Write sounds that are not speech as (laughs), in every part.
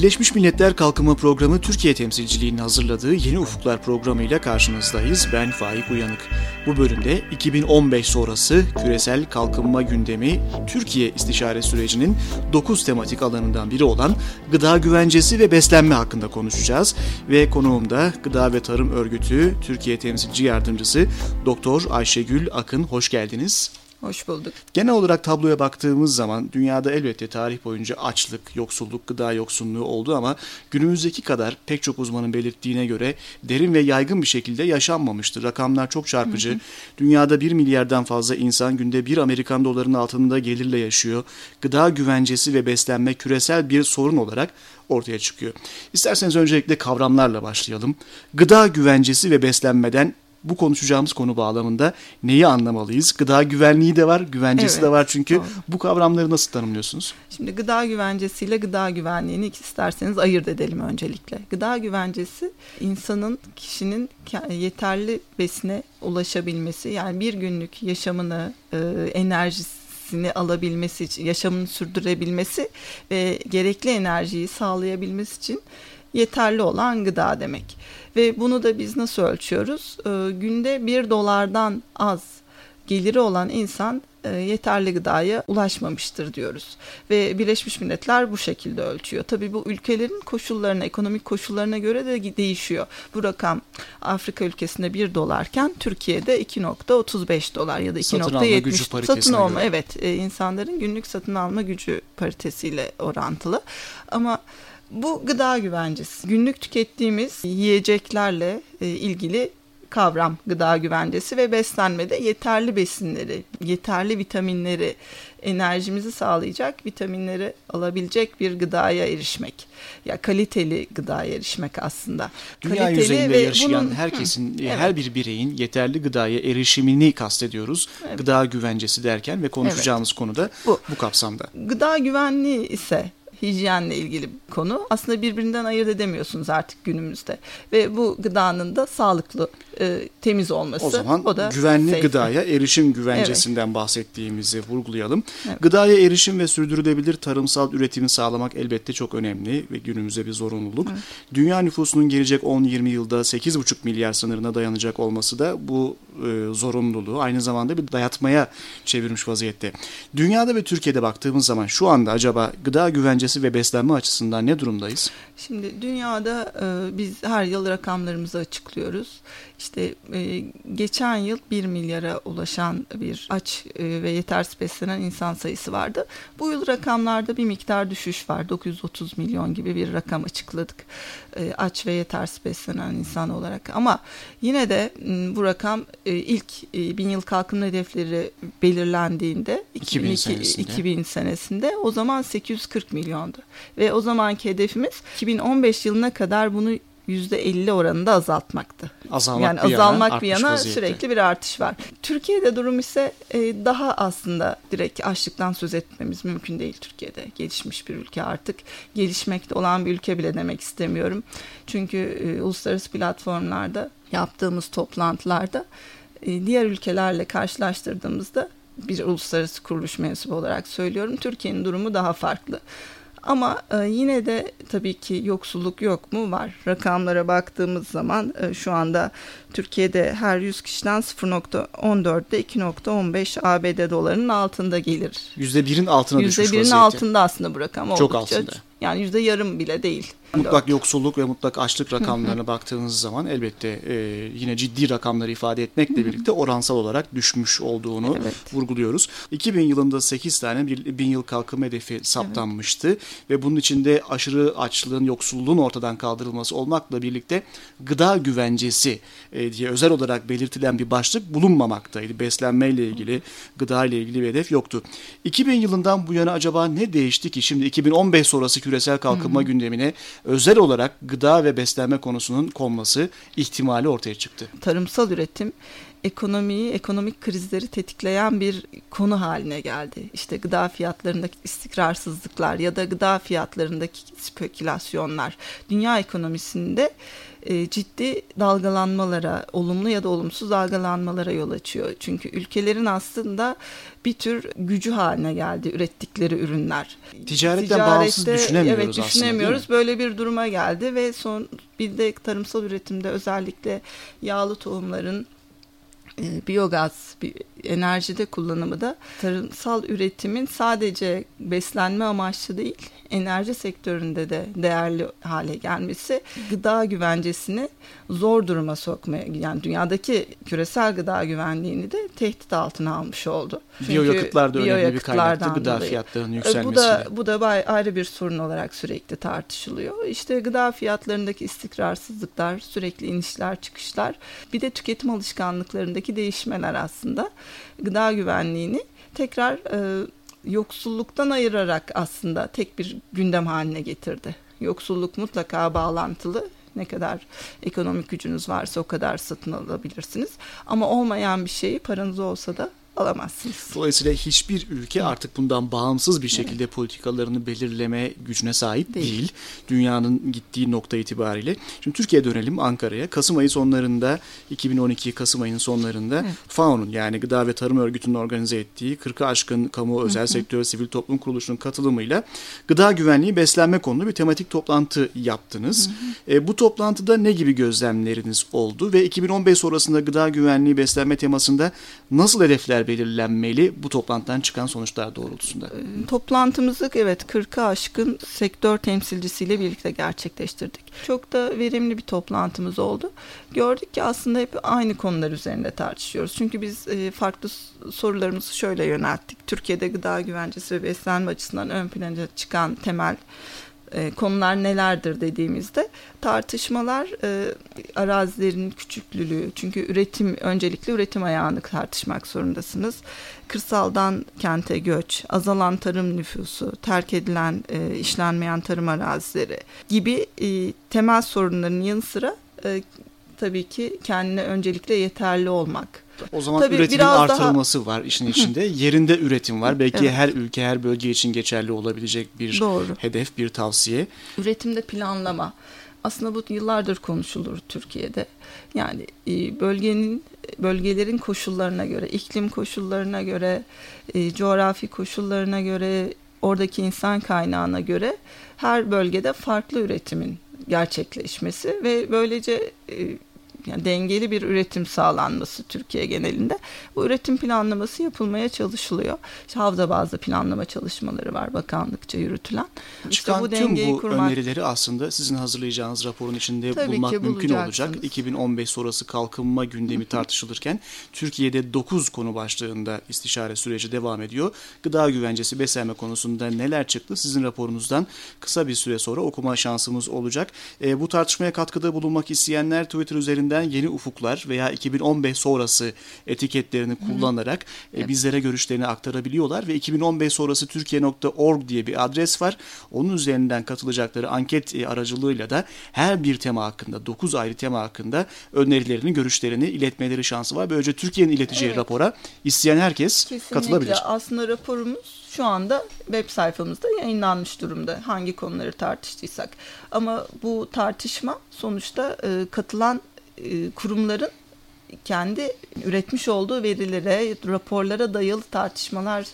Birleşmiş Milletler Kalkınma Programı Türkiye temsilciliğinin hazırladığı Yeni Ufuklar programıyla karşınızdayız. Ben Faik Uyanık. Bu bölümde 2015 sonrası küresel kalkınma gündemi Türkiye istişare sürecinin 9 tematik alanından biri olan gıda güvencesi ve beslenme hakkında konuşacağız. Ve konuğum da Gıda ve Tarım Örgütü Türkiye Temsilci Yardımcısı Doktor Ayşegül Akın. Hoş geldiniz. Hoş bulduk. Genel olarak tabloya baktığımız zaman dünyada elbette tarih boyunca açlık, yoksulluk, gıda yoksunluğu oldu ama günümüzdeki kadar pek çok uzmanın belirttiğine göre derin ve yaygın bir şekilde yaşanmamıştır. Rakamlar çok çarpıcı. Hı hı. Dünyada 1 milyardan fazla insan günde 1 Amerikan dolarının altında gelirle yaşıyor. Gıda güvencesi ve beslenme küresel bir sorun olarak ortaya çıkıyor. İsterseniz öncelikle kavramlarla başlayalım. Gıda güvencesi ve beslenmeden bu konuşacağımız konu bağlamında neyi anlamalıyız? Gıda güvenliği de var, güvencesi evet, de var çünkü. Doğru. Bu kavramları nasıl tanımlıyorsunuz? Şimdi gıda güvencesiyle gıda güvenliğini isterseniz ayırt edelim öncelikle. Gıda güvencesi insanın, kişinin yeterli besine ulaşabilmesi, yani bir günlük yaşamını, e, enerjisini alabilmesi için, yaşamını sürdürebilmesi ve gerekli enerjiyi sağlayabilmesi için yeterli olan gıda demek. Ve bunu da biz nasıl ölçüyoruz? E, günde bir dolardan az geliri olan insan e, yeterli gıdaya ulaşmamıştır diyoruz. Ve Birleşmiş Milletler bu şekilde ölçüyor. Tabii bu ülkelerin koşullarına, ekonomik koşullarına göre de değişiyor. Bu rakam Afrika ülkesinde 1 dolarken Türkiye'de 2.35 dolar ya da 2.70 satın alma evet e, insanların günlük satın alma gücü paritesiyle orantılı. Ama bu gıda güvencesi. Günlük tükettiğimiz yiyeceklerle e, ilgili kavram gıda güvencesi ve beslenmede yeterli besinleri, yeterli vitaminleri, enerjimizi sağlayacak vitaminleri alabilecek bir gıdaya erişmek. Ya kaliteli gıdaya erişmek aslında. Dünya kaliteli yüzeyinde yaşayan bunun, herkesin, hı, her bir bireyin yeterli gıdaya erişimini kastediyoruz. Evet. Gıda güvencesi derken ve konuşacağımız evet. konu da bu. bu kapsamda. Gıda güvenliği ise hijyenle ilgili bir konu. Aslında birbirinden ayırt edemiyorsunuz artık günümüzde. Ve bu gıdanın da sağlıklı, e, temiz olması. O zaman o da güvenli safe. gıdaya erişim güvencesinden evet. bahsettiğimizi vurgulayalım. Evet. Gıdaya erişim ve sürdürülebilir tarımsal üretimi sağlamak elbette çok önemli ve günümüzde bir zorunluluk. Evet. Dünya nüfusunun gelecek 10-20 yılda 8,5 milyar sınırına dayanacak olması da bu e, zorunluluğu aynı zamanda bir dayatmaya çevirmiş vaziyette. Dünyada ve Türkiye'de baktığımız zaman şu anda acaba gıda güvencesi ve beslenme açısından ne durumdayız? Şimdi dünyada e, biz her yıl rakamlarımızı açıklıyoruz. İşte e, geçen yıl 1 milyara ulaşan bir aç e, ve yetersiz beslenen insan sayısı vardı. Bu yıl rakamlarda bir miktar düşüş var. 930 milyon gibi bir rakam açıkladık. E, aç ve yetersiz beslenen insan olarak. Ama yine de bu rakam e, ilk e, bin yıl kalkınma hedefleri belirlendiğinde 2000 senesinde. 2000 senesinde o zaman 840 milyondu. Ve o zamanki hedefimiz 2015 yılına kadar bunu %50 oranında azaltmaktı. Azalmak yani bir azalmak yana, bir yana sürekli bir artış var. Türkiye'de durum ise e, daha aslında direkt açlıktan söz etmemiz mümkün değil Türkiye'de. Gelişmiş bir ülke artık. Gelişmekte olan bir ülke bile demek istemiyorum. Çünkü e, uluslararası platformlarda yaptığımız toplantılarda e, diğer ülkelerle karşılaştırdığımızda bir uluslararası kuruluş mensubu olarak söylüyorum. Türkiye'nin durumu daha farklı. Ama e, yine de tabii ki yoksulluk yok mu? Var. Rakamlara baktığımız zaman e, şu anda Türkiye'de her 100 kişiden 0.14'de 2.15 ABD dolarının altında gelir. %1'in altına düşmüş %1'in vaziyette. altında aslında bu rakam. Çok oldukça, altında. Yani yüzde yarım bile değil. Mutlak yoksulluk ve mutlak açlık rakamlarına baktığınız zaman elbette e, yine ciddi rakamları ifade etmekle birlikte oransal olarak düşmüş olduğunu evet. vurguluyoruz. 2000 yılında 8 tane bir bin yıl kalkınma hedefi saptanmıştı evet. ve bunun içinde aşırı açlığın, yoksulluğun ortadan kaldırılması olmakla birlikte gıda güvencesi e, diye özel olarak belirtilen bir başlık bulunmamaktaydı. Beslenmeyle ilgili, gıda ile ilgili bir hedef yoktu. 2000 yılından bu yana acaba ne değişti ki şimdi 2015 sonrası küresel kalkınma gündemine özel olarak gıda ve beslenme konusunun konması ihtimali ortaya çıktı. Tarımsal üretim ekonomiyi, ekonomik krizleri tetikleyen bir konu haline geldi. İşte gıda fiyatlarındaki istikrarsızlıklar ya da gıda fiyatlarındaki spekülasyonlar dünya ekonomisinde e, ciddi dalgalanmalara, olumlu ya da olumsuz dalgalanmalara yol açıyor. Çünkü ülkelerin aslında bir tür gücü haline geldi ürettikleri ürünler. Ticaretten Ticarette, bağımsız düşünemiyoruz evet, düşünemiyoruz. aslında. Böyle bir duruma geldi ve son bir de tarımsal üretimde özellikle yağlı tohumların biyogaz bir enerjide kullanımı da tarımsal üretimin sadece beslenme amaçlı değil enerji sektöründe de değerli hale gelmesi gıda güvencesini zor duruma sokmaya yani dünyadaki küresel gıda güvenliğini de tehdit altına almış oldu. Biyoyakıtlar da önemli bir kaynaktı gıda dolayı. fiyatlarının yükselmesiyle. Bu da, bu da ayrı bir sorun olarak sürekli tartışılıyor. İşte gıda fiyatlarındaki istikrarsızlıklar, sürekli inişler çıkışlar bir de tüketim alışkanlıklarındaki değişmeler aslında gıda güvenliğini tekrar e, yoksulluktan ayırarak aslında tek bir gündem haline getirdi. Yoksulluk mutlaka bağlantılı. Ne kadar ekonomik gücünüz varsa o kadar satın alabilirsiniz. Ama olmayan bir şeyi paranız olsa da alamazsınız. Dolayısıyla hiçbir ülke artık bundan bağımsız bir şekilde evet. politikalarını belirleme gücüne sahip değil. değil. Dünyanın gittiği nokta itibariyle. Şimdi Türkiye'ye dönelim Ankara'ya. Kasım ayı sonlarında 2012 Kasım ayının sonlarında evet. FAO'nun yani Gıda ve Tarım Örgütü'nün organize ettiği 40'ı aşkın kamu, özel sektör, sivil toplum kuruluşunun katılımıyla gıda güvenliği beslenme konulu bir tematik toplantı yaptınız. Hı hı. E, bu toplantıda ne gibi gözlemleriniz oldu ve 2015 sonrasında gıda güvenliği beslenme temasında nasıl hedefler belirlenmeli bu toplantıdan çıkan sonuçlar doğrultusunda? Ee, toplantımızı evet 40'a aşkın sektör temsilcisiyle birlikte gerçekleştirdik. Çok da verimli bir toplantımız oldu. Gördük ki aslında hep aynı konular üzerinde tartışıyoruz. Çünkü biz e, farklı sorularımızı şöyle yönelttik. Türkiye'de gıda güvencesi ve beslenme açısından ön plana çıkan temel e, konular nelerdir dediğimizde tartışmalar e, arazilerin küçüklüğü çünkü üretim öncelikle üretim ayağını tartışmak zorundasınız. Kırsaldan kente göç, azalan tarım nüfusu, terk edilen e, işlenmeyen tarım arazileri gibi temel sorunların yanı sıra tabii ki kendine öncelikle yeterli olmak o zaman Tabii üretimin artırılması daha... var işin içinde. Yerinde üretim var. Belki evet. her ülke, her bölge için geçerli olabilecek bir Doğru. hedef, bir tavsiye. Üretimde planlama. Aslında bu yıllardır konuşulur Türkiye'de. Yani e, bölgenin bölgelerin koşullarına göre, iklim koşullarına göre, e, coğrafi koşullarına göre, oradaki insan kaynağına göre her bölgede farklı üretimin gerçekleşmesi ve böylece e, yani dengeli bir üretim sağlanması Türkiye genelinde. Bu üretim planlaması yapılmaya çalışılıyor. İşte Havda bazı planlama çalışmaları var bakanlıkça yürütülen. Çıkan işte bu tüm bu kurmak... önerileri aslında sizin hazırlayacağınız raporun içinde Tabii bulmak mümkün olacak. 2015 sonrası kalkınma gündemi tartışılırken Türkiye'de 9 konu başlığında istişare süreci devam ediyor. Gıda güvencesi beslenme konusunda neler çıktı sizin raporunuzdan kısa bir süre sonra okuma şansımız olacak. E, bu tartışmaya katkıda bulunmak isteyenler Twitter üzerinden üzerinden yeni ufuklar veya 2015 sonrası etiketlerini kullanarak e, bizlere görüşlerini aktarabiliyorlar ve 2015 sonrası Türkiye.org diye bir adres var. Onun üzerinden katılacakları anket e, aracılığıyla da her bir tema hakkında 9 ayrı tema hakkında önerilerini, görüşlerini iletmeleri şansı var. Böylece Türkiye'nin ileteceği evet. rapora isteyen herkes Kesinlikle. katılabilir. Aslında raporumuz şu anda web sayfamızda yayınlanmış durumda hangi konuları tartıştıysak. Ama bu tartışma sonuçta e, katılan e, kurumların kendi üretmiş olduğu verilere, raporlara dayalı tartışmalar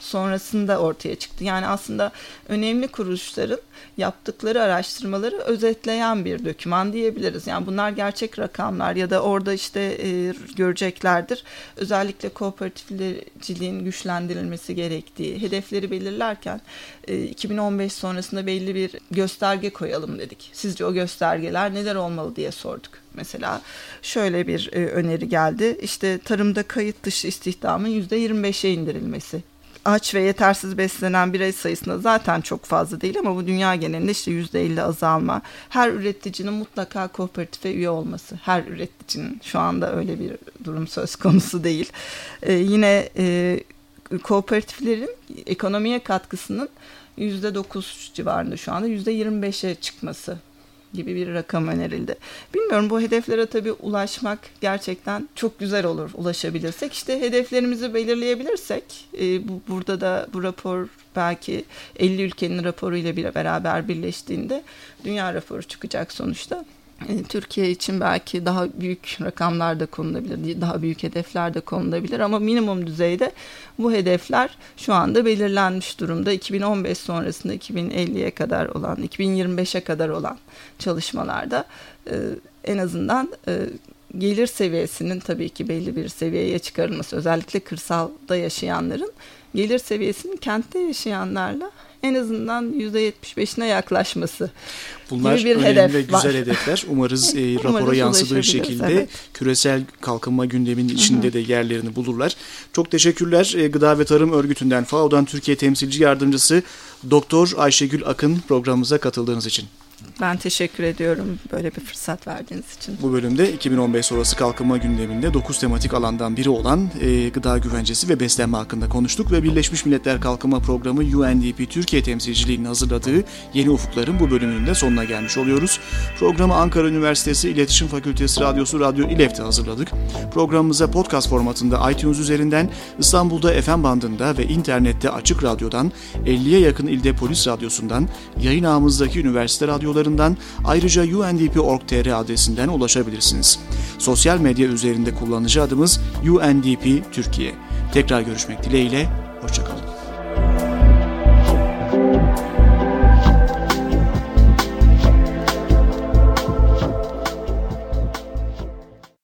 sonrasında ortaya çıktı. Yani aslında önemli kuruluşların yaptıkları araştırmaları özetleyen bir döküman diyebiliriz. Yani bunlar gerçek rakamlar ya da orada işte e, göreceklerdir. Özellikle kooperatifciliğin güçlendirilmesi gerektiği, hedefleri belirlerken e, 2015 sonrasında belli bir gösterge koyalım dedik. Sizce o göstergeler neler olmalı diye sorduk. Mesela şöyle bir e, öneri geldi. İşte tarımda kayıt dışı istihdamın %25'e indirilmesi aç ve yetersiz beslenen birey sayısında zaten çok fazla değil ama bu dünya genelinde işte yüzde elli azalma. Her üreticinin mutlaka kooperatife üye olması. Her üreticinin şu anda öyle bir durum söz konusu değil. Ee, yine e, kooperatiflerin ekonomiye katkısının yüzde dokuz civarında şu anda yüzde yirmi beşe çıkması gibi bir rakam önerildi. Bilmiyorum bu hedeflere tabii ulaşmak gerçekten çok güzel olur ulaşabilirsek. İşte hedeflerimizi belirleyebilirsek e, bu, burada da bu rapor belki 50 ülkenin raporuyla bir beraber birleştiğinde dünya raporu çıkacak sonuçta. E, Türkiye için belki daha büyük rakamlar da konulabilir, daha büyük hedefler de konulabilir ama minimum düzeyde bu hedefler şu anda belirlenmiş durumda. 2015 sonrasında 2050'ye kadar olan, 2025'e kadar olan çalışmalarda e, en azından e, gelir seviyesinin tabii ki belli bir seviyeye çıkarılması, özellikle kırsalda yaşayanların gelir seviyesinin kentte yaşayanlarla en azından %75'ine yaklaşması Bunlar gibi bir önemli hedef ve güzel var. hedefler. Umarız, e, (laughs) rapora Umarız yansıdığı şekilde evet. küresel kalkınma gündeminin içinde de yerlerini bulurlar. Çok teşekkürler. E, Gıda ve Tarım Örgütü'nden FAO'dan Türkiye Temsilci Yardımcısı Doktor Ayşegül Akın programımıza katıldığınız için. Ben teşekkür ediyorum böyle bir fırsat verdiğiniz için. Bu bölümde 2015 sonrası kalkınma gündeminde 9 tematik alandan biri olan e, gıda güvencesi ve beslenme hakkında konuştuk ve Birleşmiş Milletler Kalkınma Programı UNDP Türkiye temsilciliğinin hazırladığı Yeni Ufukların bu bölümünün de sonuna gelmiş oluyoruz. Programı Ankara Üniversitesi İletişim Fakültesi Radyosu Radyo İLEF'te hazırladık. Programımıza podcast formatında iTunes üzerinden İstanbul'da FM bandında ve internette Açık Radyo'dan 50'ye yakın ilde Polis Radyosu'ndan yayın ağımızdaki üniversite radyolarından ayrıca UNDP.org.tr adresinden ulaşabilirsiniz. Sosyal medya üzerinde kullanıcı adımız UNDP Türkiye. Tekrar görüşmek dileğiyle, hoşçakalın.